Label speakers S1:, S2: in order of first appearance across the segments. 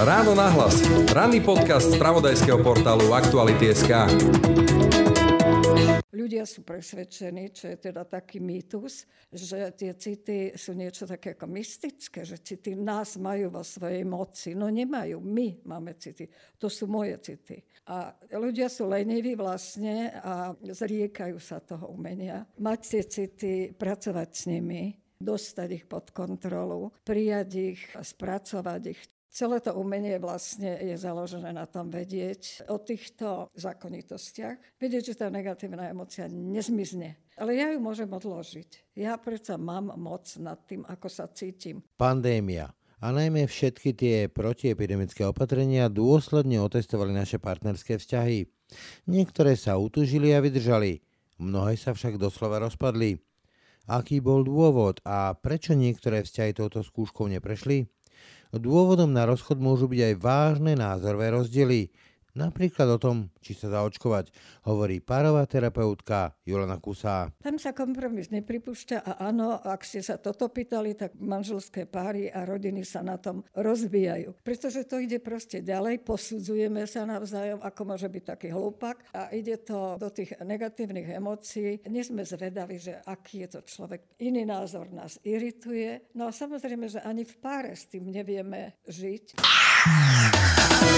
S1: Ráno nahlas. Ranný podcast z pravodajského portálu Aktuality.sk.
S2: Ľudia sú presvedčení, čo je teda taký mýtus, že tie city sú niečo také ako mystické, že city nás majú vo svojej moci. No nemajú, my máme city. To sú moje city. A ľudia sú leniví vlastne a zriekajú sa toho umenia. Mať tie city, pracovať s nimi, dostať ich pod kontrolu, prijať ich, spracovať ich. Celé to umenie vlastne je založené na tom vedieť o týchto zákonitostiach. Vedieť, že tá negatívna emocia nezmizne. Ale ja ju môžem odložiť. Ja predsa mám moc nad tým, ako sa cítim.
S3: Pandémia a najmä všetky tie protiepidemické opatrenia dôsledne otestovali naše partnerské vzťahy. Niektoré sa utužili a vydržali, mnohé sa však doslova rozpadli. Aký bol dôvod a prečo niektoré vzťahy touto skúškou neprešli? Dôvodom na rozchod môžu byť aj vážne názorové rozdiely, Napríklad o tom, či sa zaočkovať, hovorí párová terapeutka Jolana Kusá.
S2: Tam sa kompromis nepripúšťa a áno, ak ste sa toto pýtali, tak manželské páry a rodiny sa na tom rozvíjajú. Pretože to ide proste ďalej, posudzujeme sa navzájom, ako môže byť taký hlupak a ide to do tých negatívnych emócií. Nie sme zvedaví, že aký je to človek. Iný názor nás irituje. No a samozrejme, že ani v páre s tým nevieme žiť.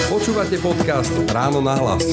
S1: Počúvate podcast Ráno na hlas.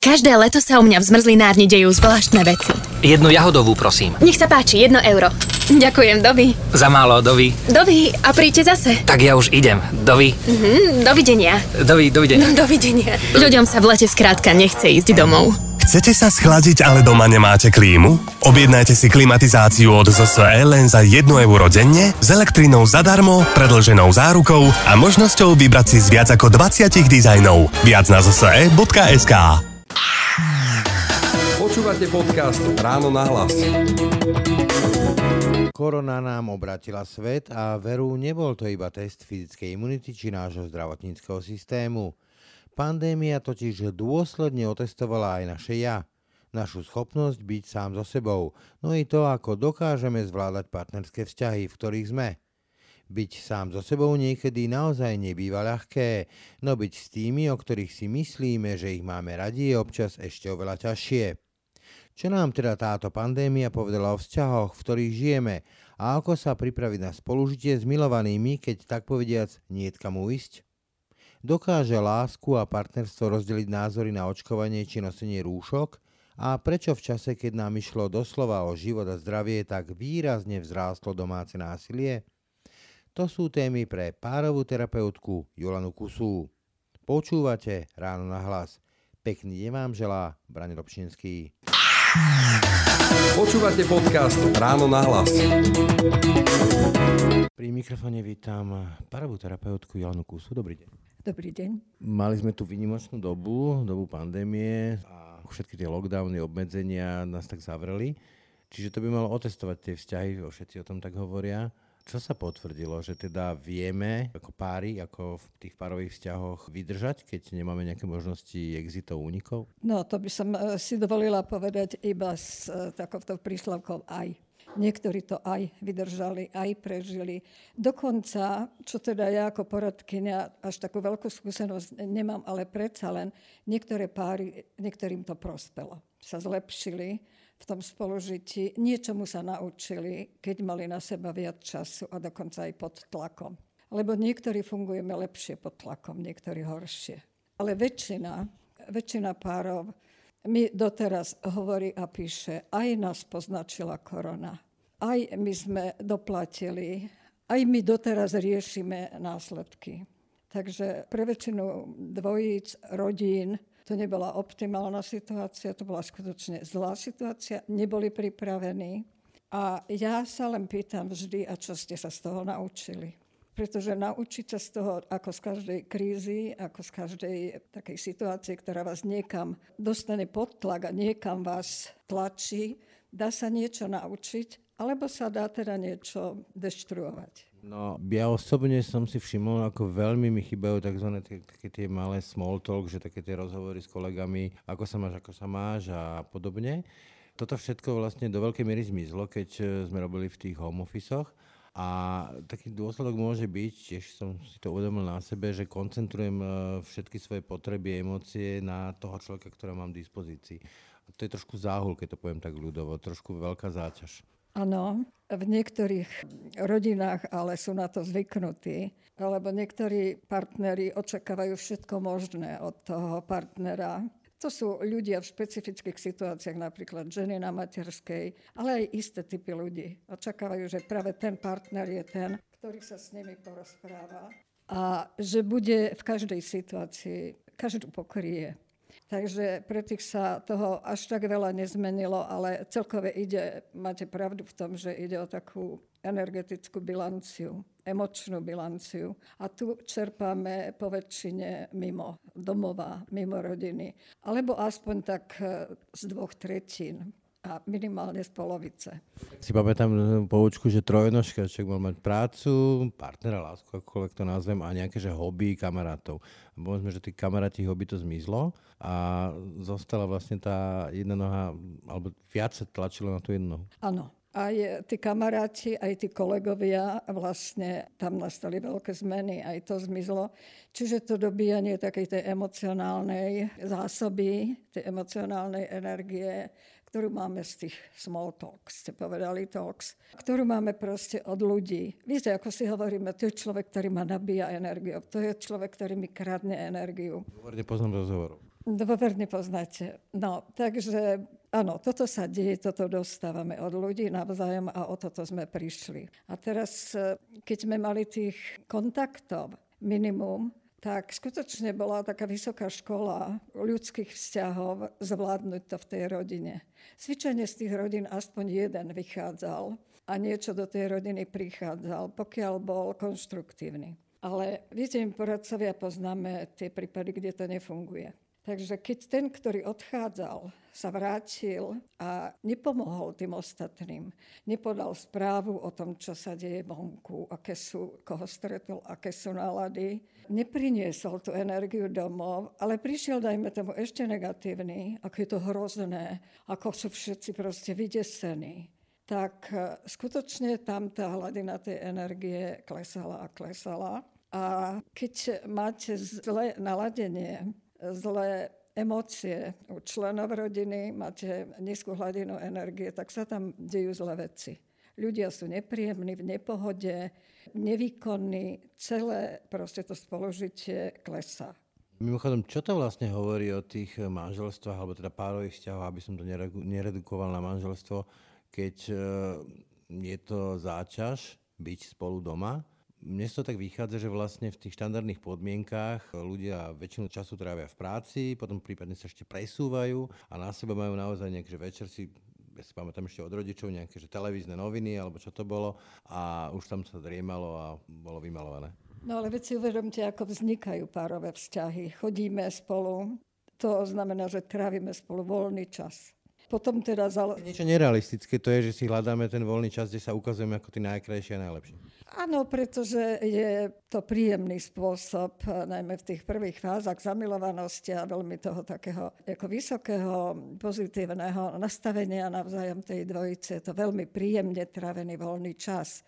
S4: Každé leto sa u mňa v zmrzlinárni dejú zvláštne veci.
S5: Jednu jahodovú, prosím.
S4: Nech sa páči, jedno euro. Ďakujem, dovi.
S5: Za málo, dovi.
S4: Dovi, a príďte zase.
S5: Tak ja už idem. Dovi.
S4: Mhm, dovidenia.
S5: Dovi, dovidenia.
S4: Dovidenia. Ľuďom sa v lete skrátka nechce ísť domov.
S6: Chcete sa schladiť, ale doma nemáte klímu? Objednajte si klimatizáciu od ZSE len za 1 euro denne, s elektrinou zadarmo, predlženou zárukou a možnosťou vybrať si z viac ako 20 dizajnov. Viac na zse.sk
S1: Počúvate podcast Ráno na hlas.
S3: Korona nám obratila svet a veru nebol to iba test fyzickej imunity či nášho zdravotníckého systému. Pandémia totiž dôsledne otestovala aj naše ja, našu schopnosť byť sám so sebou, no i to, ako dokážeme zvládať partnerské vzťahy, v ktorých sme. Byť sám so sebou niekedy naozaj nebýva ľahké, no byť s tými, o ktorých si myslíme, že ich máme radi, je občas ešte oveľa ťažšie. Čo nám teda táto pandémia povedala o vzťahoch, v ktorých žijeme a ako sa pripraviť na spolužitie s milovanými, keď tak povediac niet kam uísť? Dokáže lásku a partnerstvo rozdeliť názory na očkovanie či nosenie rúšok? A prečo v čase, keď nám išlo doslova o život a zdravie, tak výrazne vzrástlo domáce násilie? To sú témy pre párovú terapeutku Jolanu Kusu. Počúvate ráno na hlas. Pekný deň vám želá Brani Robšinský.
S1: Počúvate podcast Ráno na hlas.
S3: Pri mikrofóne vítam párovú terapeutku Jolanu Kusu. Dobrý deň.
S2: Dobrý deň.
S3: Mali sme tu výnimočnú dobu, dobu pandémie a všetky tie lockdowny, obmedzenia nás tak zavreli. Čiže to by malo otestovať tie vzťahy, všetci o tom tak hovoria. Čo sa potvrdilo, že teda vieme ako páry, ako v tých párových vzťahoch vydržať, keď nemáme nejaké možnosti exitov, únikov?
S2: No, to by som eh, si dovolila povedať iba s eh, takouto príslovkou aj. Niektorí to aj vydržali, aj prežili. Dokonca, čo teda ja ako poradkynia až takú veľkú skúsenosť nemám, ale predsa len niektoré páry, niektorým to prospelo. Sa zlepšili v tom spolužití, niečomu sa naučili, keď mali na seba viac času a dokonca aj pod tlakom. Lebo niektorí fungujeme lepšie pod tlakom, niektorí horšie. Ale väčšina, väčšina párov mi doteraz hovorí a píše, aj nás poznačila korona. Aj my sme doplatili, aj my doteraz riešime následky. Takže pre väčšinu dvojíc, rodín, to nebola optimálna situácia, to bola skutočne zlá situácia, neboli pripravení. A ja sa len pýtam vždy, a čo ste sa z toho naučili? Pretože naučiť sa z toho, ako z každej krízy, ako z každej takej situácie, ktorá vás niekam dostane pod tlak a niekam vás tlačí, dá sa niečo naučiť, alebo sa dá teda niečo deštruovať.
S3: No, ja osobne som si všimol, ako veľmi mi chýbajú tzv. také tie malé small talk, že také tie rozhovory s kolegami, ako sa máš, ako sa máš a podobne. Toto všetko vlastne do veľkej miery zmizlo, keď sme robili v tých home office A taký dôsledok môže byť, tiež som si to uvedomil na sebe, že koncentrujem e, všetky svoje potreby, emócie na toho človeka, ktorého mám v dispozícii. A to je trošku záhul, keď to poviem tak ľudovo, trošku veľká záťaž.
S2: Áno, v niektorých rodinách ale sú na to zvyknutí, lebo niektorí partneri očakávajú všetko možné od toho partnera. To sú ľudia v špecifických situáciách, napríklad ženy na materskej, ale aj isté typy ľudí. Očakávajú, že práve ten partner je ten, ktorý sa s nimi porozpráva a že bude v každej situácii, každú pokrie. Takže pre tých sa toho až tak veľa nezmenilo, ale celkové ide, máte pravdu v tom, že ide o takú energetickú bilanciu, emočnú bilanciu. A tu čerpáme po väčšine mimo domova, mimo rodiny. Alebo aspoň tak eh, z dvoch tretín a minimálne z polovice.
S3: Si pamätám eh, poučku, že trojnožka, človek mal mať prácu, partnera, lásku, akokoľvek to nazvem, a nejaké že hobby kamarátov. Povedzme, že tí kamaráti hobby to zmizlo a zostala vlastne tá jedna noha, alebo viac sa tlačilo na tú jednu nohu.
S2: Áno, aj tí kamaráti, aj tí kolegovia, vlastne tam nastali veľké zmeny, aj to zmizlo. Čiže to dobíjanie takej tej emocionálnej zásoby, tej emocionálnej energie, ktorú máme z tých small talks, ste povedali talks, ktorú máme proste od ľudí. Viete, ako si hovoríme, to je človek, ktorý ma nabíja energiu, to je človek, ktorý mi kradne energiu.
S3: Dôverne poznám rozhovorov.
S2: Dôverne poznáte. No, takže áno, toto sa deje, toto dostávame od ľudí navzájom a o toto sme prišli. A teraz, keď sme mali tých kontaktov minimum, tak skutočne bola taká vysoká škola ľudských vzťahov zvládnuť to v tej rodine. Zvyčajne z tých rodín aspoň jeden vychádzal a niečo do tej rodiny prichádzal, pokiaľ bol konštruktívny. Ale viete, my poradcovia poznáme tie prípady, kde to nefunguje. Takže keď ten, ktorý odchádzal, sa vrátil a nepomohol tým ostatným, nepodal správu o tom, čo sa deje vonku, aké sú, koho stretol, aké sú nálady, nepriniesol tú energiu domov, ale prišiel, dajme tomu, ešte negatívny, ako je to hrozné, ako sú všetci proste vydesení tak e, skutočne tam tá hladina tej energie klesala a klesala. A keď máte zlé naladenie, zlé emócie u členov rodiny, máte nízku hladinu energie, tak sa tam dejú zlé veci. Ľudia sú nepríjemní, v nepohode, nevýkonní, celé proste to spoložitie klesá.
S3: Mimochodom, čo to vlastne hovorí o tých manželstvách, alebo teda párových vzťahov, aby som to neredukoval na manželstvo, keď e, je to záťaž byť spolu doma, mne to tak vychádza, že vlastne v tých štandardných podmienkách ľudia väčšinu času trávia v práci, potom prípadne sa ešte presúvajú a na seba majú naozaj nejaké, že večer si ja si pamätám ešte od rodičov nejaké že televízne noviny alebo čo to bolo a už tam sa driemalo a bolo vymalované.
S2: No ale veď si uvedomte, ako vznikajú párové vzťahy. Chodíme spolu, to znamená, že trávime spolu voľný čas. Potom teda... Zal...
S3: Niečo nerealistické to je, že si hľadáme ten voľný čas, kde sa ukazujeme ako tí najkrajšie a najlepšie.
S2: Áno, pretože je to príjemný spôsob, najmä v tých prvých fázach zamilovanosti a veľmi toho takého ako vysokého pozitívneho nastavenia navzájom tej dvojice. Je to veľmi príjemne trávený voľný čas.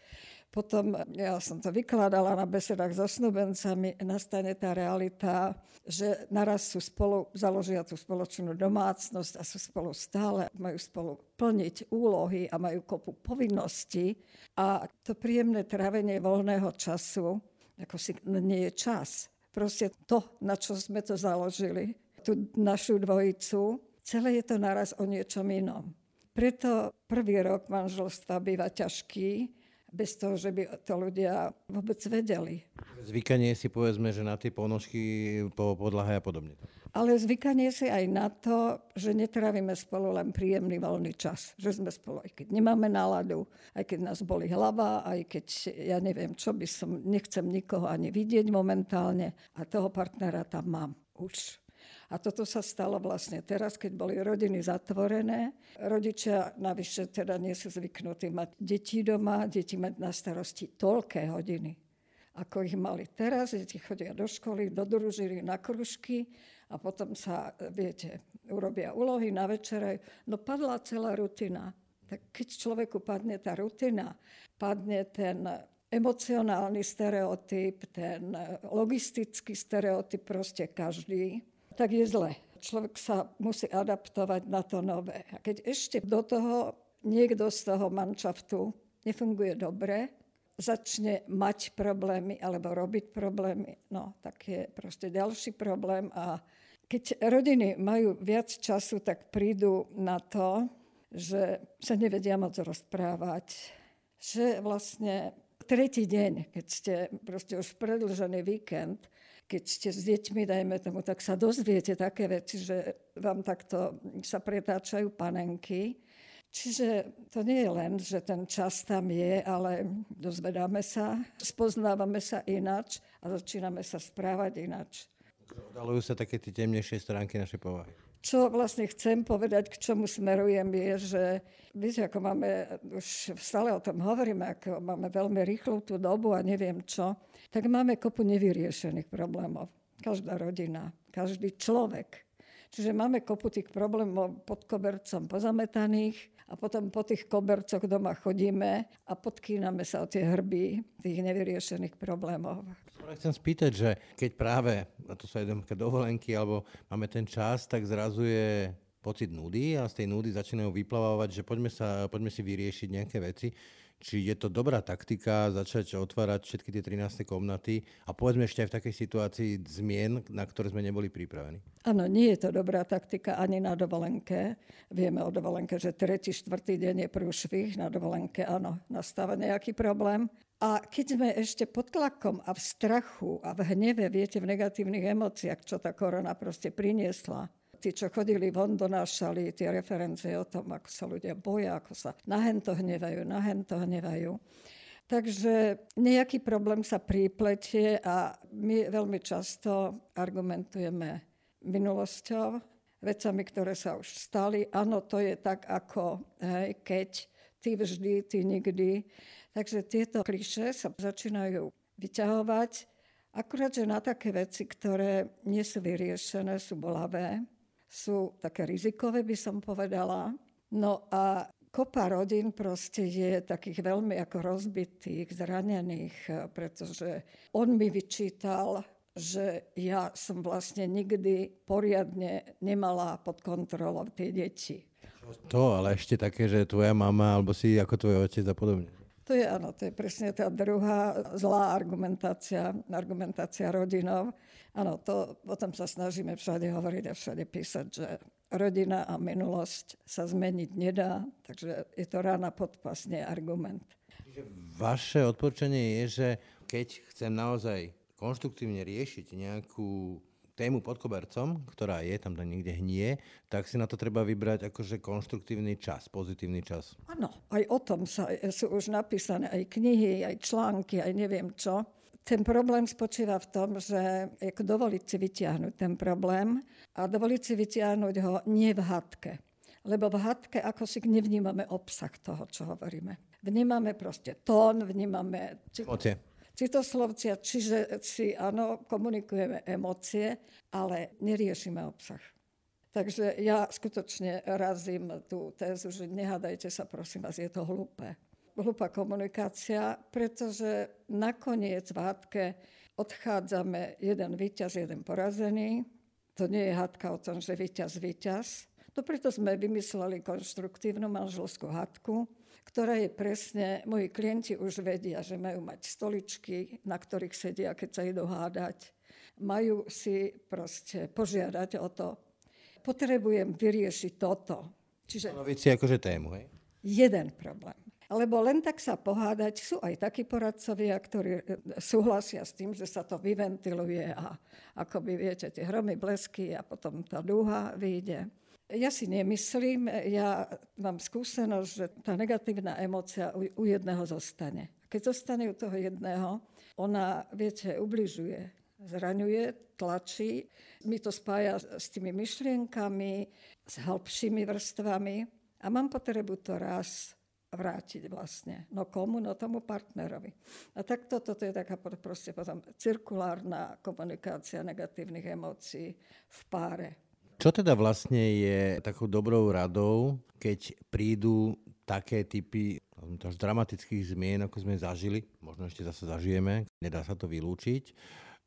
S2: Potom, ja som to vykladala na besedách so snúbencami, nastane tá realita, že naraz sú spolu, založia tú spoločnú domácnosť a sú spolu stále, majú spolu plniť úlohy a majú kopu povinností a to príjemné trávenie voľného času, ako si nie je čas. Proste to, na čo sme to založili, tú našu dvojicu, celé je to naraz o niečom inom. Preto prvý rok manželstva býva ťažký, bez toho, že by to ľudia vôbec vedeli.
S3: Zvykanie si povedzme, že na tie ponožky po podlahe a podobne.
S2: Ale zvykanie si aj na to, že netrávime spolu len príjemný voľný čas. Že sme spolu, aj keď nemáme náladu, aj keď nás boli hlava, aj keď ja neviem, čo by som, nechcem nikoho ani vidieť momentálne a toho partnera tam mám už. A toto sa stalo vlastne teraz, keď boli rodiny zatvorené. Rodičia navyše teda nie sú zvyknutí mať deti doma, deti mať na starosti toľké hodiny, ako ich mali teraz. Deti chodia do školy, do družiny, na kružky a potom sa, viete, urobia úlohy na večere. No padla celá rutina. Tak keď človeku padne tá rutina, padne ten emocionálny stereotyp, ten logistický stereotyp, proste každý, tak je zle. Človek sa musí adaptovať na to nové. A keď ešte do toho niekto z toho manšaftu nefunguje dobre, začne mať problémy alebo robiť problémy, no tak je proste ďalší problém a keď rodiny majú viac času, tak prídu na to, že sa nevedia moc rozprávať, že vlastne tretí deň, keď ste proste už predlžený víkend, keď ste s deťmi, dajme tomu, tak sa dozviete také veci, že vám takto sa pretáčajú panenky Čiže to nie je len, že ten čas tam je, ale dozvedáme sa, spoznávame sa inač a začíname sa správať inač.
S3: Odalujú sa také tie temnejšie stránky našej povahy.
S2: Čo vlastne chcem povedať, k čomu smerujem, je, že viete, ako máme, už stále o tom hovoríme, ako máme veľmi rýchlu tú dobu a neviem čo, tak máme kopu nevyriešených problémov. Každá rodina, každý človek. Čiže máme kopu tých problémov pod kobercom pozametaných a potom po tých kobercoch doma chodíme a podkýname sa o tie hrby tých nevyriešených problémov.
S3: Chcem spýtať, že keď práve, a to sa idem dovolenky, alebo máme ten čas, tak zrazu je pocit nudy a z tej nudy začínajú vyplavávať, že poďme, sa, poďme si vyriešiť nejaké veci či je to dobrá taktika začať otvárať všetky tie 13 komnaty a povedzme ešte aj v takej situácii zmien, na ktoré sme neboli pripravení?
S2: Áno, nie je to dobrá taktika ani na dovolenke. Vieme o dovolenke, že tretí, štvrtý deň je prúšvih. Na dovolenke áno, nastáva nejaký problém. A keď sme ešte pod tlakom a v strachu a v hneve, viete, v negatívnych emóciách, čo tá korona proste priniesla, tí, čo chodili von, donášali tie referencie o tom, ako sa ľudia boja, ako sa nahento hnevajú, nahento hnevajú. Takže nejaký problém sa prípletie a my veľmi často argumentujeme minulosťou, vecami, ktoré sa už stali. Áno, to je tak ako hej, keď, ty vždy, ty nikdy. Takže tieto kliše sa začínajú vyťahovať, akurát, že na také veci, ktoré nie sú vyriešené, sú bolavé, sú také rizikové, by som povedala. No a kopa rodín proste je takých veľmi ako rozbitých, zranených, pretože on mi vyčítal, že ja som vlastne nikdy poriadne nemala pod kontrolou tie deti.
S3: To, ale ešte také, že tvoja mama alebo si ako tvoj otec a podobne.
S2: To je áno, to je presne tá druhá zlá argumentácia, argumentácia rodinov. Áno, to, o tom sa snažíme všade hovoriť a všade písať, že rodina a minulosť sa zmeniť nedá, takže je to rána podpas, nie argument.
S3: Vaše odporúčanie je, že keď chcem naozaj konštruktívne riešiť nejakú tému pod kobercom, ktorá je, tam niekde hnie, tak si na to treba vybrať akože konštruktívny čas, pozitívny čas.
S2: Áno, aj o tom sa, sú už napísané aj knihy, aj články, aj neviem čo. Ten problém spočíva v tom, že ako dovoliť si vytiahnuť ten problém a dovoliť si vytiahnuť ho nie v hadke. Lebo v hadke ako si nevnímame obsah toho, čo hovoríme. Vnímame proste tón, vnímame...
S3: Ocie
S2: citoslovcia, čiže si áno, komunikujeme emócie, ale neriešime obsah. Takže ja skutočne razím tú tézu, že nehádajte sa, prosím vás, je to hlúpe. Hlúpa komunikácia, pretože nakoniec v hádke odchádzame jeden víťaz, jeden porazený. To nie je hádka o tom, že víťaz, víťaz. To preto sme vymysleli konštruktívnu manželskú hádku, ktorá je presne, moji klienti už vedia, že majú mať stoličky, na ktorých sedia, keď sa idú hádať. Majú si proste požiadať o to. Potrebujem vyriešiť toto.
S3: Čiže... Stanoviť si akože tému, hej?
S2: Jeden problém. Lebo len tak sa pohádať, sú aj takí poradcovia, ktorí e, súhlasia s tým, že sa to vyventiluje a akoby, viete, tie hromy, blesky a potom tá dúha vyjde. Ja si nemyslím, ja mám skúsenosť, že tá negatívna emócia u, u jedného zostane. Keď zostane u toho jedného, ona, viete, ubližuje, zraňuje, tlačí. Mi to spája s tými myšlienkami, s hĺbšími vrstvami a mám potrebu to raz vrátiť vlastne. No komu? No tomu partnerovi. A tak toto je taká proste potom cirkulárna komunikácia negatívnych emócií v páre.
S3: Čo teda vlastne je takou dobrou radou, keď prídu také typy až dramatických zmien, ako sme zažili, možno ešte zase zažijeme, nedá sa to vylúčiť.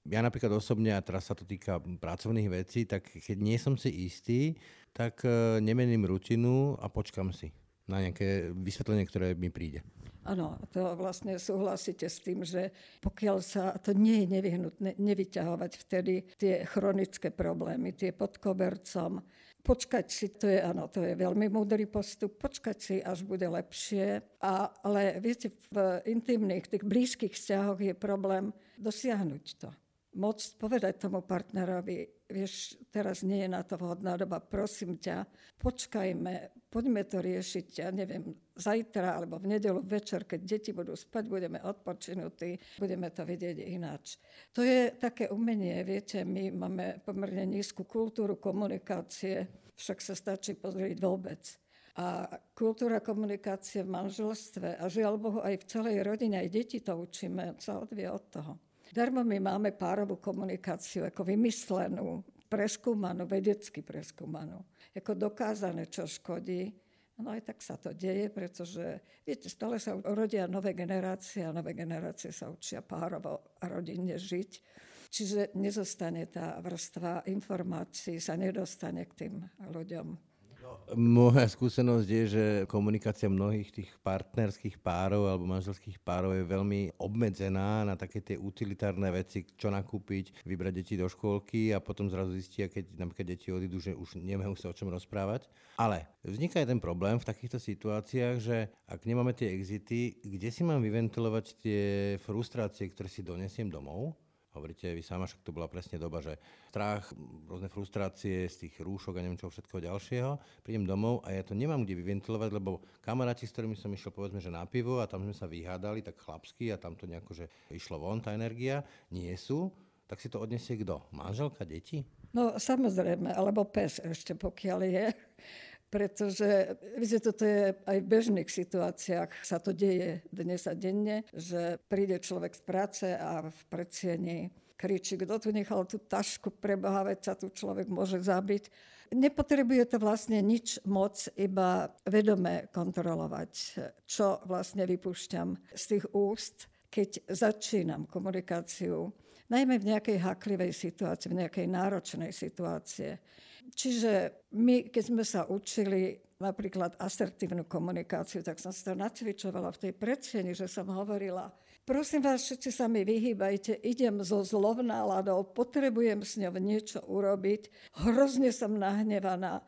S3: Ja napríklad osobne, a teraz sa to týka pracovných vecí, tak keď nie som si istý, tak e, nemením rutinu a počkam si na nejaké vysvetlenie, ktoré mi príde.
S2: Áno, to vlastne súhlasíte s tým, že pokiaľ sa to nie je nevyhnutné nevyťahovať vtedy tie chronické problémy, tie pod kobercom, počkať si, to je, áno, to je veľmi múdry postup, počkať si, až bude lepšie. A, ale viete, v intimných, tých blízkych vzťahoch je problém dosiahnuť to môcť povedať tomu partnerovi, vieš, teraz nie je na to vhodná doba, prosím ťa, počkajme, poďme to riešiť, ja neviem, zajtra alebo v nedelu večer, keď deti budú spať, budeme odpočinutí, budeme to vidieť ináč. To je také umenie, viete, my máme pomerne nízku kultúru komunikácie, však sa stačí pozrieť vôbec. A kultúra komunikácie v manželstve a žiaľ Bohu aj v celej rodine, aj deti to učíme, sa odvie od toho. Darmo my máme párovú komunikáciu ako vymyslenú, preskúmanú, vedecky preskúmanú. Ako dokázané, čo škodí. No aj tak sa to deje, pretože, viete, stále sa rodia nové generácie a nové generácie sa učia párovo a rodinne žiť. Čiže nezostane tá vrstva informácií, sa nedostane k tým ľuďom.
S3: Moja skúsenosť je, že komunikácia mnohých tých partnerských párov alebo manželských párov je veľmi obmedzená na také tie utilitárne veci, čo nakúpiť, vybrať deti do škôlky a potom zrazu zistia, keď napríklad deti odídu, že už nemajú sa o čom rozprávať. Ale vzniká ten problém v takýchto situáciách, že ak nemáme tie exity, kde si mám vyventilovať tie frustrácie, ktoré si donesiem domov, Hovoríte vy sama, však to bola presne doba, že strach, rôzne frustrácie z tých rúšok a neviem čo všetko ďalšieho. Prídem domov a ja to nemám kde vyventilovať, lebo kamaráti, s ktorými som išiel povedzme, že na pivo a tam sme sa vyhádali tak chlapsky a tam to nejako, že išlo von tá energia, nie sú, tak si to odniesie kto? Manželka, deti?
S2: No samozrejme, alebo pes ešte pokiaľ je pretože viete, toto je aj v bežných situáciách, sa to deje dnes a denne, že príde človek z práce a v predsieni kričí, kto tu nechal tú tašku, preboha, veď sa tu človek môže zabiť. Nepotrebuje to vlastne nič moc, iba vedome kontrolovať, čo vlastne vypúšťam z tých úst, keď začínam komunikáciu, najmä v nejakej haklivej situácii, v nejakej náročnej situácie. Čiže my, keď sme sa učili napríklad asertívnu komunikáciu, tak som sa to nacvičovala v tej predsieni, že som hovorila, prosím vás, všetci sa mi vyhýbajte, idem so zlov náladou, potrebujem s ňou niečo urobiť, hrozne som nahnevaná,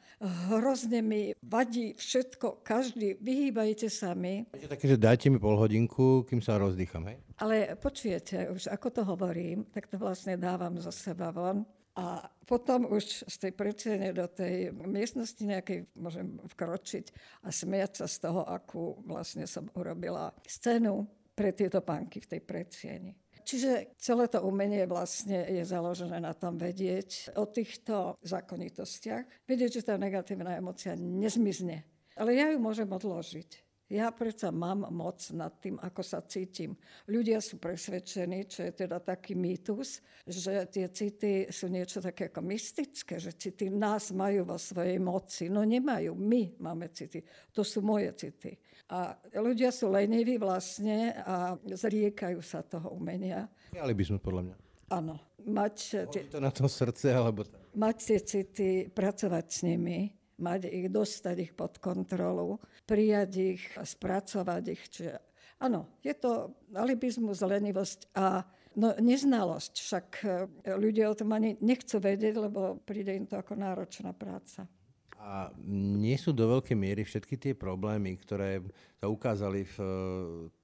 S2: hrozne mi vadí všetko, každý, vyhýbajte sa mi.
S3: Je také, že dajte mi pol hodinku, kým sa rozdýcham, hej?
S2: Ale počujete, už ako to hovorím, tak to vlastne dávam zo seba von. A potom už z tej predsiene do tej miestnosti nejakej môžem vkročiť a smiať sa z toho, akú vlastne som urobila scénu pre tieto pánky v tej predsieni. Čiže celé to umenie vlastne je založené na tom vedieť o týchto zákonitostiach, vedieť, že tá negatívna emocia nezmizne. Ale ja ju môžem odložiť. Ja predsa mám moc nad tým, ako sa cítim. Ľudia sú presvedčení, čo je teda taký mýtus, že tie city sú niečo také ako mystické, že city nás majú vo svojej moci. No nemajú, my máme city. To sú moje city. A ľudia sú leniví vlastne a zriekajú sa toho umenia.
S3: Ale by sme podľa mňa.
S2: Áno. Mať,
S3: tie, to na to srdce, alebo...
S2: Mať tie city, pracovať s nimi mať ich, dostať ich pod kontrolu, prijať ich a spracovať ich. Čiže, áno, je to alibizmus, lenivosť a no, neznalosť. Však e, ľudia o tom ani nechcú vedieť, lebo príde im to ako náročná práca.
S3: A nie sú do veľkej miery všetky tie problémy, ktoré sa ukázali v e,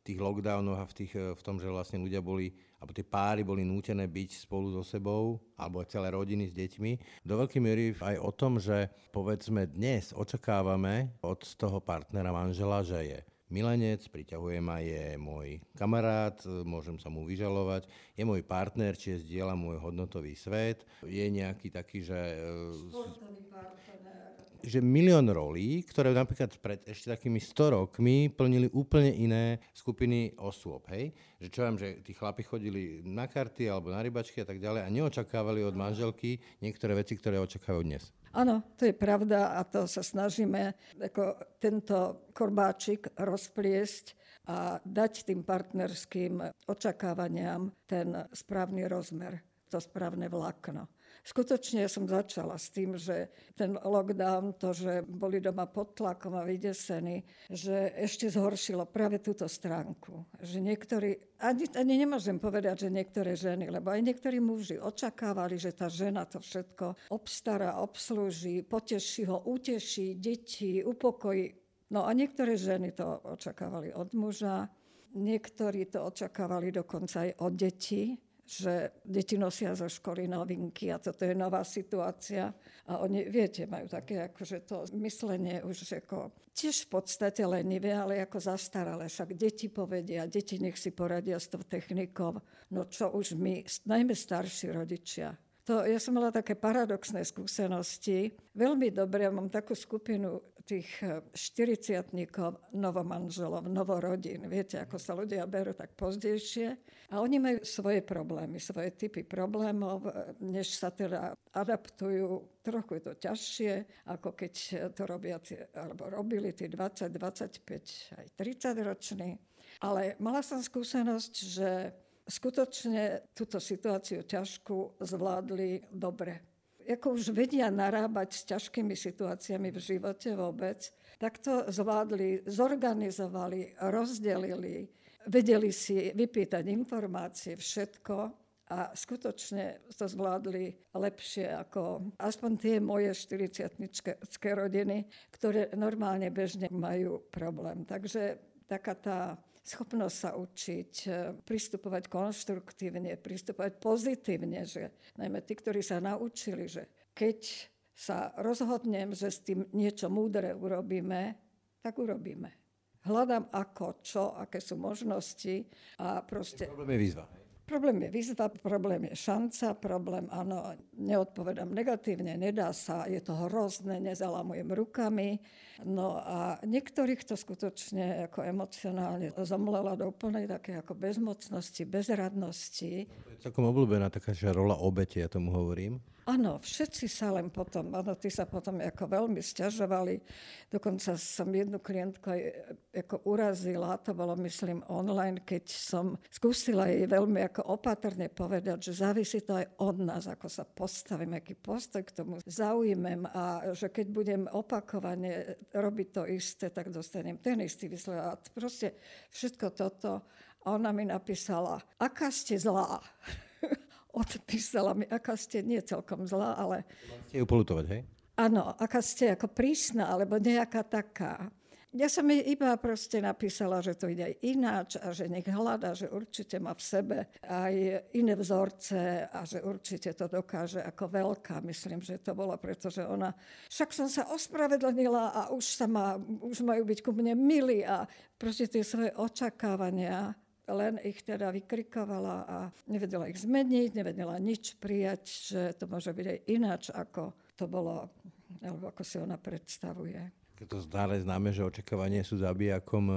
S3: tých lockdownoch a v, tých, e, v tom, že vlastne ľudia boli alebo tie páry boli nútené byť spolu so sebou, alebo celé rodiny s deťmi. Do veľkej miery aj o tom, že povedzme dnes očakávame od toho partnera manžela, že je milenec, priťahuje ma, je môj kamarát, môžem sa mu vyžalovať, je môj partner, čiže zdieľa môj hodnotový svet, je nejaký taký, že...
S2: Sportový partner
S3: že milión rolí, ktoré napríklad pred ešte takými 100 rokmi plnili úplne iné skupiny osôb, hej? Že čo viem, že tí chlapi chodili na karty alebo na rybačky a tak ďalej a neočakávali od manželky niektoré veci, ktoré očakávajú dnes.
S2: Áno, to je pravda a to sa snažíme ako tento korbáčik rozpliesť a dať tým partnerským očakávaniam ten správny rozmer, to správne vlákno. Skutočne som začala s tým, že ten lockdown, to, že boli doma pod tlakom a vydesení, že ešte zhoršilo práve túto stránku. Že niektorí, ani, ani nemôžem povedať, že niektoré ženy, lebo aj niektorí muži očakávali, že tá žena to všetko obstará, obslúži, poteší ho, uteší deti, upokojí. No a niektoré ženy to očakávali od muža, niektorí to očakávali dokonca aj od detí že deti nosia zo školy novinky a toto je nová situácia. A oni, viete, majú také akože to myslenie už ako tiež v podstate lenivé, ale ako zastaralé. Však deti povedia, deti nech si poradia s tou technikou. No čo už my, najmä starší rodičia, to, ja som mala také paradoxné skúsenosti. Veľmi dobre, mám takú skupinu tých 40 e, novomanželov, novorodín. Viete, ako sa ľudia berú tak pozdejšie. A oni majú svoje problémy, svoje typy problémov, e, než sa teda adaptujú. Trochu je to ťažšie, ako keď to robia, alebo robili tí 20, 25, aj 30 roční. Ale mala som skúsenosť, že skutočne túto situáciu ťažkú zvládli dobre. Ako už vedia narábať s ťažkými situáciami v živote vôbec, tak to zvládli, zorganizovali, rozdelili, vedeli si vypýtať informácie, všetko a skutočne to zvládli lepšie ako aspoň tie moje 40 rodiny, ktoré normálne bežne majú problém. Takže taká tá schopnosť sa učiť, e, pristupovať konštruktívne, pristupovať pozitívne, že najmä tí, ktorí sa naučili, že keď sa rozhodnem, že s tým niečo múdre urobíme, tak urobíme. Hľadám ako, čo, aké sú možnosti a proste...
S3: Problém je výzva.
S2: Problém je výzva, problém je šanca, problém, áno, neodpovedám negatívne, nedá sa, je to hrozné, nezalamujem rukami. No a niektorých to skutočne ako emocionálne zomlela do úplnej také ako bezmocnosti, bezradnosti.
S3: To je celkom obľúbená taká že rola obete, ja tomu hovorím.
S2: Áno, všetci sa len potom, áno, tí sa potom ako veľmi stiažovali. Dokonca som jednu klientku aj ako urazila, to bolo myslím online, keď som skúsila jej veľmi ako opatrne povedať, že závisí to aj od nás, ako sa postavím, aký postoj k tomu zaujmem a že keď budem opakovane robiť to isté, tak dostanem ten istý výsledok. Proste všetko toto. A ona mi napísala, aká ste zlá odpísala mi, aká ste nie celkom zlá, ale...
S3: Ste ju polutovať, hej?
S2: Áno, aká ste ako prísna, alebo nejaká taká. Ja som jej iba proste napísala, že to ide aj ináč a že nech hľada, že určite má v sebe aj iné vzorce a že určite to dokáže ako veľká. Myslím, že to bolo, pretože ona... Však som sa ospravedlnila a už, sa má, už majú byť ku mne milí a proste tie svoje očakávania len ich teda vykrikovala a nevedela ich zmeniť, nevedela nič prijať, že to môže byť aj ináč, ako to bolo, alebo ako si ona predstavuje.
S3: Keď to stále známe, že očakávanie sú zabijakom e,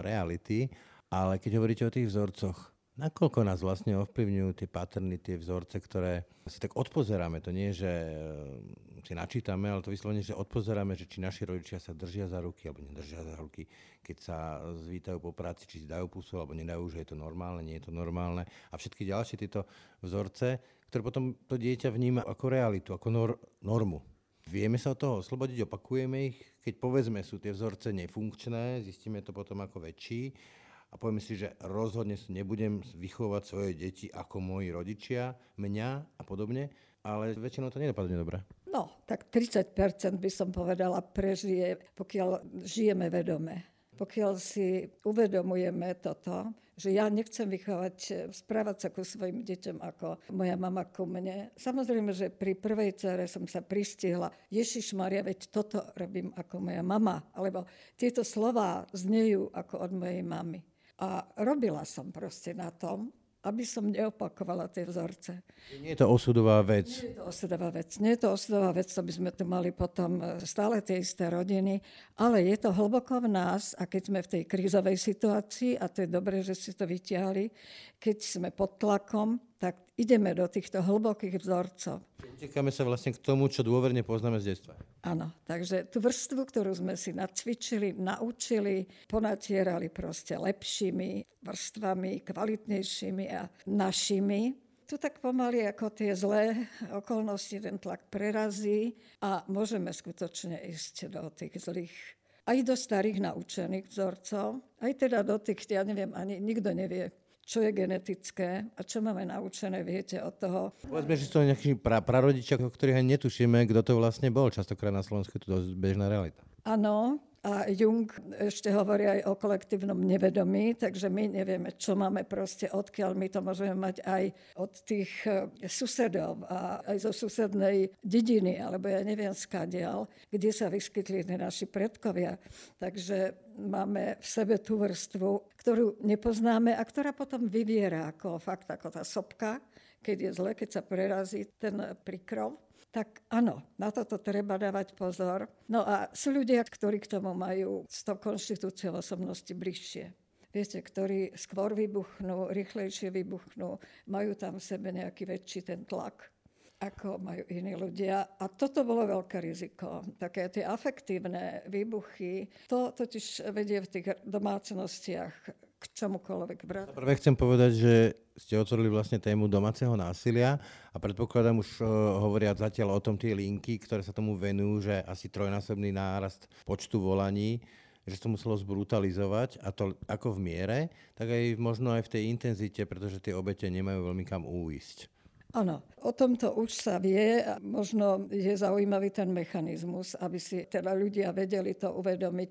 S3: reality, ale keď hovoríte o tých vzorcoch, Nakoľko nás vlastne ovplyvňujú tie paterny, tie vzorce, ktoré si tak odpozeráme. To nie že e, si načítame, ale to vyslovene, že odpozeráme, že či naši rodičia sa držia za ruky alebo nedržia za ruky, keď sa zvítajú po práci, či si dajú pusu alebo nedajú, že je to normálne, nie je to normálne. A všetky ďalšie tieto vzorce, ktoré potom to dieťa vníma ako realitu, ako nor- normu. Vieme sa od toho oslobodiť, opakujeme ich. Keď povedzme sú tie vzorce nefunkčné, zistíme to potom ako väčší a poviem si, že rozhodne nebudem vychovať svoje deti ako moji rodičia, mňa a podobne, ale väčšinou to nedopadne dobre.
S2: No, tak 30% by som povedala prežije, pokiaľ žijeme vedome. Pokiaľ si uvedomujeme toto, že ja nechcem vychovať, správať sa ku svojim deťom ako moja mama ku mne. Samozrejme, že pri prvej cere som sa pristihla, Ježiš Maria, veď toto robím ako moja mama. Alebo tieto slova znejú ako od mojej mamy. A robila som proste na tom, aby som neopakovala tie vzorce.
S3: Nie je to osudová vec.
S2: Nie je to osudová vec. Nie je to osudová vec, to by sme tu mali potom e, stále tie isté rodiny, ale je to hlboko v nás a keď sme v tej krízovej situácii, a to je dobré, že si to vyťahli, keď sme pod tlakom, tak ideme do týchto hlbokých vzorcov.
S3: Utekáme sa vlastne k tomu, čo dôverne poznáme z detstva.
S2: Áno, takže tú vrstvu, ktorú sme si nacvičili, naučili, ponatierali proste lepšími vrstvami, kvalitnejšími a našimi, tu tak pomaly ako tie zlé okolnosti ten tlak prerazí a môžeme skutočne ísť do tých zlých aj do starých naučených vzorcov, aj teda do tých, ja neviem, ani nikto nevie, čo je genetické a čo máme naučené, viete, od toho.
S3: Povedzme, že sú to nejakí pra, prarodičia, o ktorých ani netušíme, kto to vlastne bol. Častokrát na Slovensku je to dosť bežná realita.
S2: Áno, a Jung ešte hovorí aj o kolektívnom nevedomí, takže my nevieme, čo máme proste, odkiaľ my to môžeme mať aj od tých eh, susedov a aj zo susednej dediny, alebo ja neviem skadial, kde sa vyskytli naši predkovia. Takže máme v sebe tú vrstvu, ktorú nepoznáme a ktorá potom vyviera ako fakt, ako tá sopka, keď je zle, keď sa prerazí ten prikrov tak áno, na toto treba dávať pozor. No a sú ľudia, ktorí k tomu majú s tou konštitúciou osobnosti bližšie. Viete, ktorí skôr vybuchnú, rýchlejšie vybuchnú, majú tam v sebe nejaký väčší ten tlak ako majú iní ľudia. A toto bolo veľké riziko. Také tie afektívne výbuchy, to totiž vedie v tých domácnostiach k čomukoľvek. Brat.
S3: Prvé chcem povedať, že ste otvorili vlastne tému domáceho násilia a predpokladám už uh, hovoria zatiaľ o tom tie linky, ktoré sa tomu venujú, že asi trojnásobný nárast počtu volaní že to muselo zbrutalizovať a to ako v miere, tak aj možno aj v tej intenzite, pretože tie obete nemajú veľmi kam újsť.
S2: Áno, o tomto už sa vie a možno je zaujímavý ten mechanizmus, aby si teda ľudia vedeli to uvedomiť.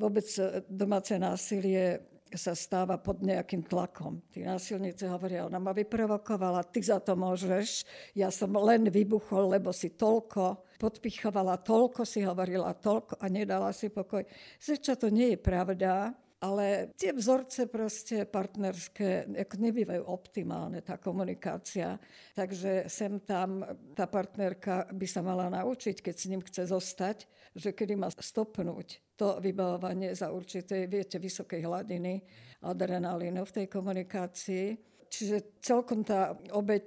S2: Vôbec domáce násilie sa stáva pod nejakým tlakom. Tí násilníci hovoria, ona ma vyprovokovala, ty za to môžeš, ja som len vybuchol, lebo si toľko podpichovala, toľko si hovorila, toľko a nedala si pokoj. Zrečo to nie je pravda, ale tie vzorce proste partnerské ako nebývajú optimálne, tá komunikácia. Takže sem tam tá partnerka by sa mala naučiť, keď s ním chce zostať, že kedy má stopnúť to vybavovanie za určitej, viete, vysokej hladiny adrenalínu v tej komunikácii. Čiže celkom tá obeď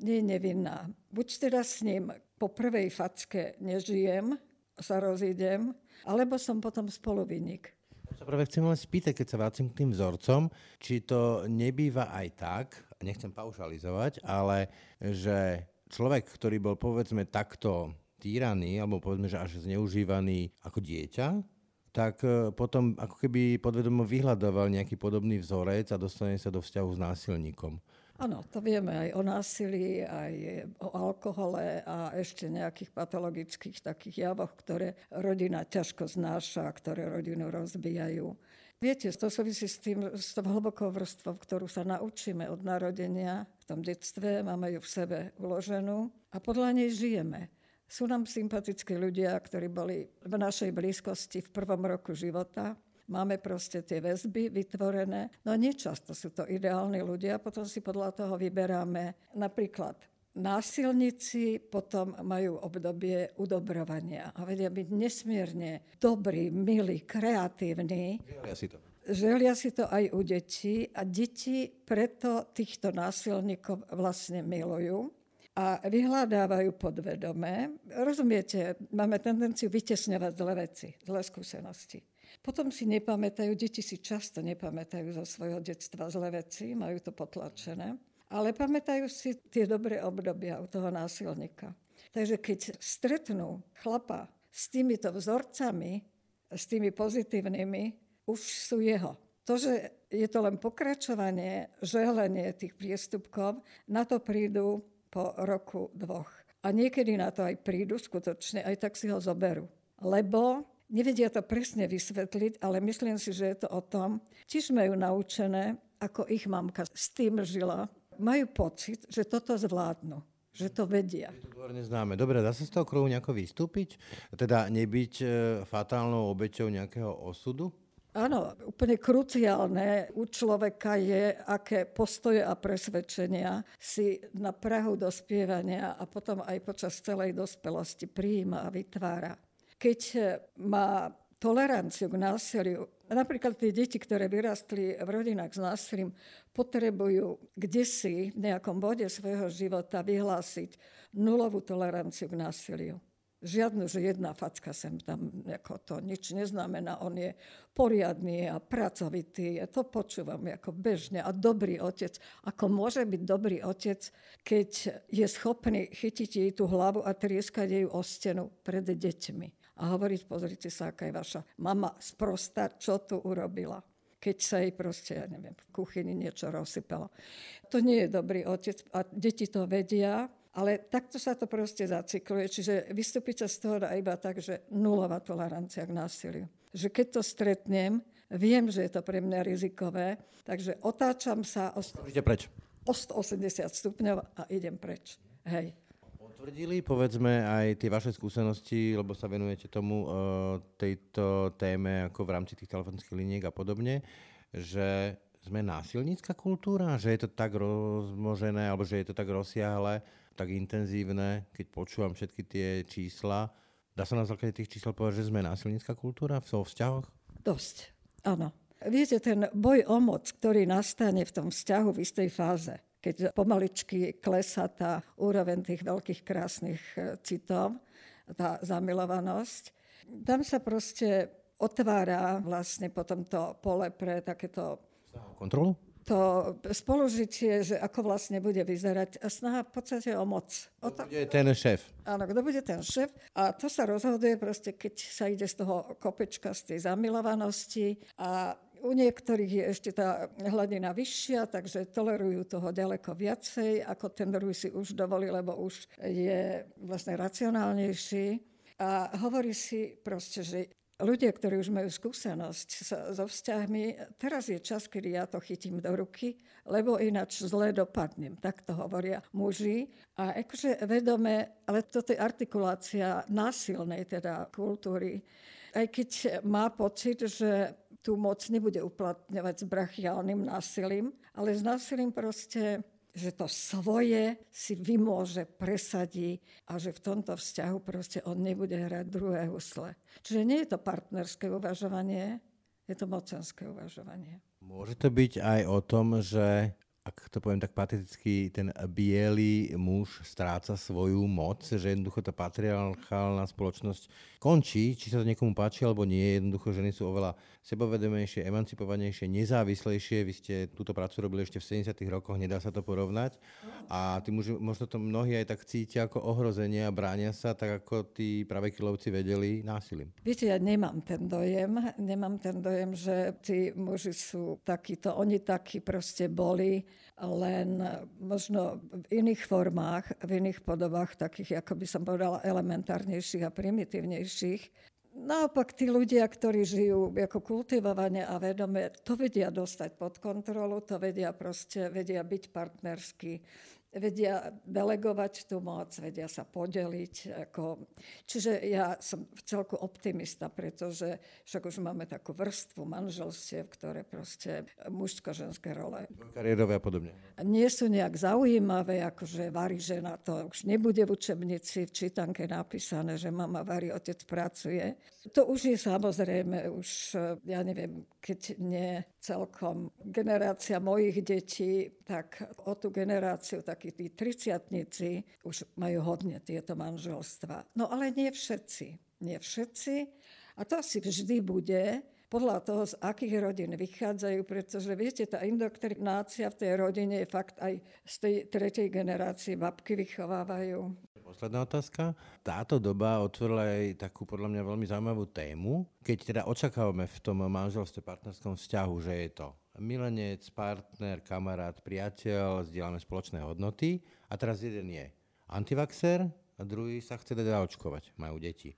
S2: nie je nevinná. Buď teda s ním po prvej facke nežijem, sa rozídem, alebo som potom spoluvinník.
S3: Sa práve chcem len spýtať, keď sa vrátim k tým vzorcom, či to nebýva aj tak, nechcem paušalizovať, ale že človek, ktorý bol povedzme takto týraný, alebo povedzme, že až zneužívaný ako dieťa, tak e, potom ako keby podvedomo vyhľadával nejaký podobný vzorec a dostane sa do vzťahu s násilníkom.
S2: Áno, to vieme aj o násilí, aj o alkohole a ešte nejakých patologických takých javoch, ktoré rodina ťažko znáša, ktoré rodinu rozbijajú. Viete, to súvisí s tým, s tou hlbokou vrstvou, ktorú sa naučíme od narodenia v tom detstve, máme ju v sebe uloženú a podľa nej žijeme. Sú nám sympatickí ľudia, ktorí boli v našej blízkosti v prvom roku života. Máme proste tie väzby vytvorené. No nečasto sú to ideálni ľudia, potom si podľa toho vyberáme napríklad Násilníci potom majú obdobie udobrovania a vedia byť nesmierne dobrí, milí, kreatívni.
S3: Želia si to.
S2: Želia si to aj u detí a deti preto týchto násilníkov vlastne milujú a vyhľadávajú podvedome. Rozumiete, máme tendenciu vytesňovať zlé veci, zlé skúsenosti. Potom si nepamätajú, deti si často nepamätajú zo svojho detstva zlé veci, majú to potlačené, ale pamätajú si tie dobré obdobia u toho násilníka. Takže keď stretnú chlapa s týmito vzorcami, s tými pozitívnymi, už sú jeho. To, že je to len pokračovanie, želenie tých priestupkov, na to prídu po roku, dvoch. A niekedy na to aj prídu skutočne, aj tak si ho zoberú. Lebo nevedia to presne vysvetliť, ale myslím si, že je to o tom, tiež majú naučené, ako ich mamka s tým žila. Majú pocit, že toto zvládnu že to vedia.
S3: Je to dôverne známe. Dobre, dá sa z toho kruhu nejako vystúpiť? Teda nebyť e, fatálnou obeťou nejakého osudu?
S2: Áno, úplne kruciálne u človeka je, aké postoje a presvedčenia si na prahu dospievania a potom aj počas celej dospelosti prijíma a vytvára. Keď má toleranciu k násiliu, napríklad tie deti, ktoré vyrastli v rodinách s násilím, potrebujú kde si v nejakom bode svojho života vyhlásiť nulovú toleranciu k násiliu. Žiadnu, že jedna facka sem tam, ako to nič neznamená. On je poriadný a pracovitý. Ja to počúvam ako bežne. A dobrý otec. Ako môže byť dobrý otec, keď je schopný chytiť jej tú hlavu a trieskať jej o stenu pred deťmi. A hovoriť, pozrite sa, aká je vaša mama sprosta, čo tu urobila keď sa jej proste, ja neviem, v kuchyni niečo rozsypalo. To nie je dobrý otec a deti to vedia ale takto sa to proste zacykluje, čiže vystúpiť sa z toho dá iba tak, že nulová tolerancia k násiliu. Že keď to stretnem, viem, že je to pre mňa rizikové, takže otáčam sa o,
S3: preč.
S2: o 180 stupňov a idem preč. Hej.
S3: Potvrdili, povedzme, aj tie vaše skúsenosti, lebo sa venujete tomu, e, tejto téme ako v rámci tých telefonických liniek a podobne, že sme násilnícka kultúra, že je to tak rozmožené, alebo že je to tak rozsiahle, tak intenzívne, keď počúvam všetky tie čísla. Dá sa na základe tých čísel povedať, že sme násilnícka kultúra v vzťahoch?
S2: Dosť, áno. Viete, ten boj o moc, ktorý nastane v tom vzťahu v istej fáze, keď pomaličky klesá tá úroveň tých veľkých krásnych e, citov, tá zamilovanosť, tam sa proste otvára vlastne potom to pole pre takéto...
S3: Kontrolu?
S2: To spolužitie, že ako vlastne bude vyzerať a snaha v podstate o moc.
S3: O to bude ten šéf.
S2: Áno, kto bude ten šéf. A to sa rozhoduje proste, keď sa ide z toho kopečka, z tej zamilovanosti a u niektorých je ešte tá hladina vyššia, takže tolerujú toho ďaleko viacej, ako ten druhý si už dovolí, lebo už je vlastne racionálnejší. A hovorí si proste, že ľudia, ktorí už majú skúsenosť so vzťahmi, teraz je čas, kedy ja to chytím do ruky, lebo ináč zle dopadnem. Tak to hovoria muži. A akože vedome, ale toto je artikulácia násilnej teda kultúry. Aj keď má pocit, že tú moc nebude uplatňovať s brachiálnym násilím, ale s násilím proste že to svoje si vymôže, presadí a že v tomto vzťahu proste on nebude hrať druhé husle. Čiže nie je to partnerské uvažovanie, je to mocenské uvažovanie.
S3: Môže to byť aj o tom, že ak to poviem tak pateticky, ten biely muž stráca svoju moc, že jednoducho tá patriarchálna spoločnosť končí, či sa to niekomu páči alebo nie, jednoducho ženy sú oveľa sebavedomejšie, emancipovanejšie, nezávislejšie. Vy ste túto prácu robili ešte v 70. rokoch, nedá sa to porovnať. A tí muži, možno to mnohí aj tak cítia ako ohrozenie a bránia sa, tak ako tí pravekilovci vedeli násilím.
S2: Viete, ja nemám ten dojem, nemám ten dojem, že tí muži sú takíto, oni takí proste boli len možno v iných formách, v iných podobách, takých, ako by som povedala, elementárnejších a primitívnejších. Naopak tí ľudia, ktorí žijú ako kultivovane a vedome, to vedia dostať pod kontrolu, to vedia proste, vedia byť partnerskí, vedia delegovať tú moc, vedia sa podeliť. Ako... Čiže ja som v celku optimista, pretože však už máme takú vrstvu manželstiev, ktoré proste mužsko-ženské role.
S3: Kariérové a podobne.
S2: Nie sú nejak zaujímavé, akože varí žena, to už nebude v učebnici v čítanke napísané, že mama varí, otec pracuje. To už je samozrejme, už ja neviem, keď nie celkom generácia mojich detí, tak o tú generáciu takí tí triciatnici už majú hodne tieto manželstva. No ale nie všetci. Nie všetci. A to asi vždy bude, podľa toho, z akých rodín vychádzajú, pretože viete, tá indoktrinácia v tej rodine je fakt aj z tej tretej generácie babky vychovávajú.
S3: Posledná otázka. Táto doba otvorila aj takú podľa mňa veľmi zaujímavú tému, keď teda očakávame v tom manželstve, partnerskom vzťahu, že je to milenec, partner, kamarát, priateľ, zdieľame spoločné hodnoty a teraz jeden je antivaxer a druhý sa chce dať očkovať, majú deti.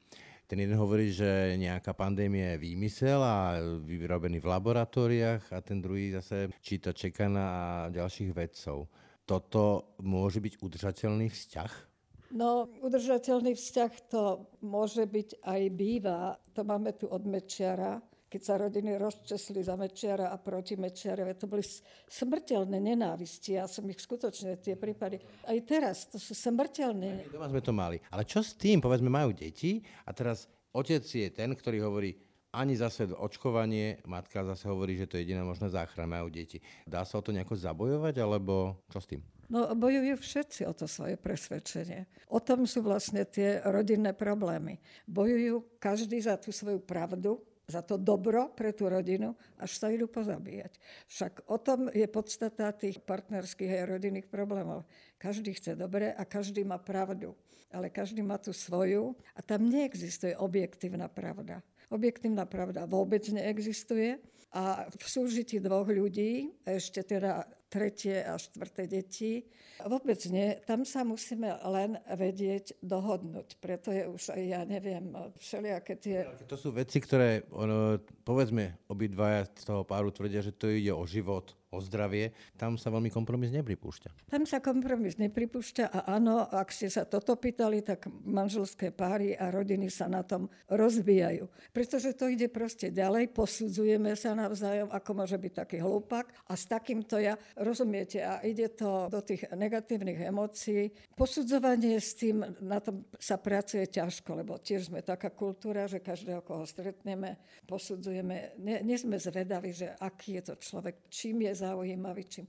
S3: Ten jeden hovorí, že nejaká pandémia je výmysel a vyrobený v laboratóriách a ten druhý zase číta Čekana a ďalších vedcov. Toto môže byť udržateľný vzťah?
S2: No, udržateľný vzťah to môže byť aj býva. To máme tu od Mečiara, keď sa rodiny rozčesli za Mečiara a proti Mečiarove. To boli smrteľné nenávisti. Ja som ich skutočne, tie prípady. Aj teraz, to sú smrteľné.
S3: Doma sme to mali. Ale čo s tým? Povedzme, majú deti a teraz otec je ten, ktorý hovorí, ani zase očkovanie, matka zase hovorí, že to je jediná možná záchrana, majú deti. Dá sa o to nejako zabojovať, alebo čo s tým?
S2: No bojujú všetci o to svoje presvedčenie. O tom sú vlastne tie rodinné problémy. Bojujú každý za tú svoju pravdu, za to dobro pre tú rodinu, až sa idú pozabíjať. Však o tom je podstata tých partnerských a rodinných problémov. Každý chce dobre a každý má pravdu, ale každý má tú svoju a tam neexistuje objektívna pravda. Objektívna pravda vôbec neexistuje a v súžití dvoch ľudí, ešte teda tretie a štvrté deti. Vôbec nie. Tam sa musíme len vedieť dohodnúť. Preto je už aj, ja neviem, všelijaké tie...
S3: To sú veci, ktoré, ono, povedzme, obidvaja z toho páru tvrdia, že to ide o život, o zdravie, tam sa veľmi kompromis nepripúšťa.
S2: Tam sa kompromis nepripúšťa a áno, ak ste sa toto pýtali, tak manželské páry a rodiny sa na tom rozbijajú. Pretože to ide proste ďalej, posudzujeme sa navzájom, ako môže byť taký hlúpak a s takýmto ja, rozumiete, a ide to do tých negatívnych emócií. Posudzovanie s tým, na tom sa pracuje ťažko, lebo tiež sme taká kultúra, že každého, koho stretneme, posudzujeme. Nie, nie sme zvedaví, že aký je to človek, čím je zaujímavý, čím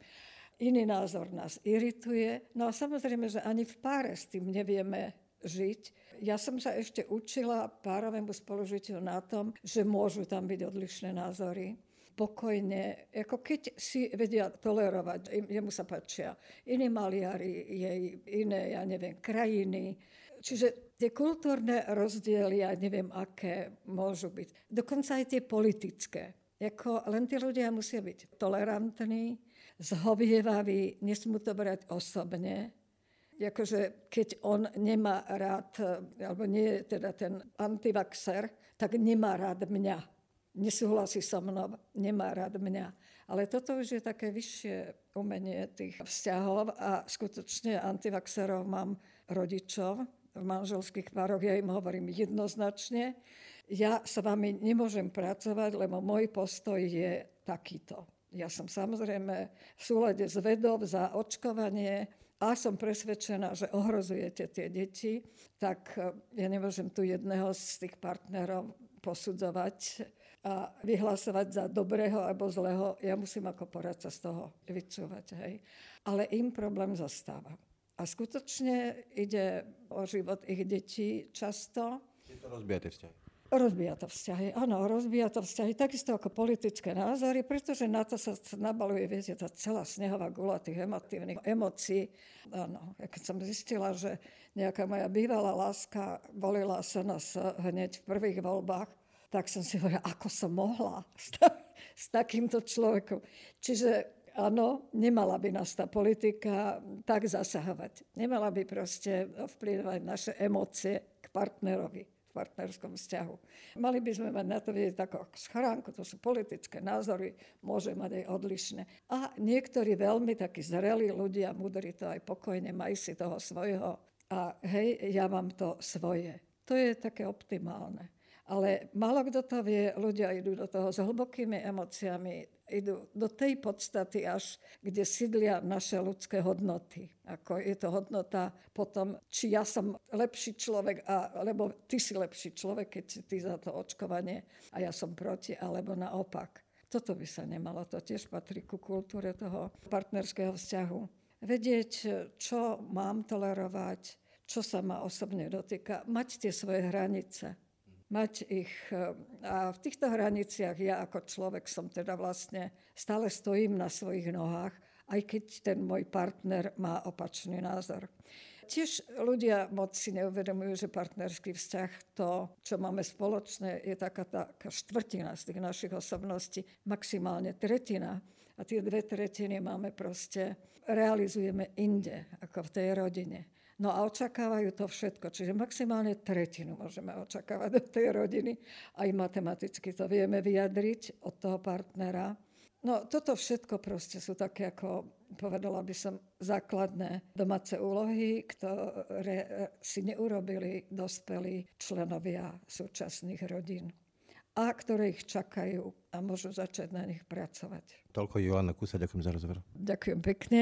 S2: iný názor nás irituje. No a samozrejme, že ani v páre s tým nevieme žiť. Ja som sa ešte učila párovému spolužitiu na tom, že môžu tam byť odlišné názory pokojne, ako keď si vedia tolerovať, jemu sa páčia iní maliari, jej iné, ja neviem, krajiny. Čiže tie kultúrne rozdiely, ja neviem, aké môžu byť. Dokonca aj tie politické. Jako len tí ľudia musia byť tolerantní, zhovievaví, nesmú to brať osobne. Jakože keď on nemá rád, alebo nie je teda ten antivaxer, tak nemá rád mňa. Nesúhlasí so mnou, nemá rád mňa. Ale toto už je také vyššie umenie tých vzťahov a skutočne antivaxerov mám rodičov v manželských pároch. Ja im hovorím jednoznačne, ja s vami nemôžem pracovať, lebo môj postoj je takýto. Ja som samozrejme v súlade s vedou za očkovanie a som presvedčená, že ohrozujete tie deti, tak eh, ja nemôžem tu jedného z tých partnerov posudzovať a vyhlasovať za dobrého alebo zlého. Ja musím ako poradca z toho vycúvať. Hej. Ale im problém zastáva. A skutočne ide o život ich detí často.
S3: Je to rozbijaté vzťahy.
S2: Rozbíja to vzťahy, áno, rozbíja to vzťahy, takisto ako politické názory, pretože na to sa nabaluje, viete, tá celá snehová gula tých emotívnych emócií. Áno, keď som zistila, že nejaká moja bývalá láska volila sa nás hneď v prvých voľbách, tak som si hovorila, ako som mohla s, s takýmto človekom. Čiže áno, nemala by nás tá politika tak zasahovať. Nemala by proste vplyvať naše emócie k partnerovi partnerskom vzťahu. Mali by sme mať na to vidieť takú schránku, to sú politické názory, môže mať aj odlišné. A niektorí veľmi takí zrelí ľudia, mudrí to aj pokojne, majú si toho svojho a hej, ja mám to svoje. To je také optimálne. Ale málo kto to vie, ľudia idú do toho s hlbokými emóciami, idú do tej podstaty až, kde sídlia naše ľudské hodnoty. Ako je to hodnota potom, či ja som lepší človek, a, alebo ty si lepší človek, keď si ty za to očkovanie a ja som proti, alebo naopak. Toto by sa nemalo, to tiež patrí ku kultúre toho partnerského vzťahu. Vedieť, čo mám tolerovať, čo sa ma osobne dotýka, mať tie svoje hranice mať ich. Eh, a v týchto hraniciach ja ako človek som teda vlastne stále stojím na svojich nohách, aj keď ten môj partner má opačný názor. Tiež ľudia moc si neuvedomujú, že partnerský vzťah, to, čo máme spoločné, je taká, taká štvrtina z tých našich osobností, maximálne tretina. A tie dve tretiny máme proste, realizujeme inde, ako v tej rodine. No a očakávajú to všetko, čiže maximálne tretinu môžeme očakávať od tej rodiny. Aj matematicky to vieme vyjadriť od toho partnera. No toto všetko proste sú také, ako povedala by som, základné domáce úlohy, ktoré si neurobili dospelí členovia súčasných rodín. a ktoré ich čakajú a môžu začať na nich pracovať.
S3: Toľko Jolana Kusa, ďakujem za rozhovor.
S2: Ďakujem pekne.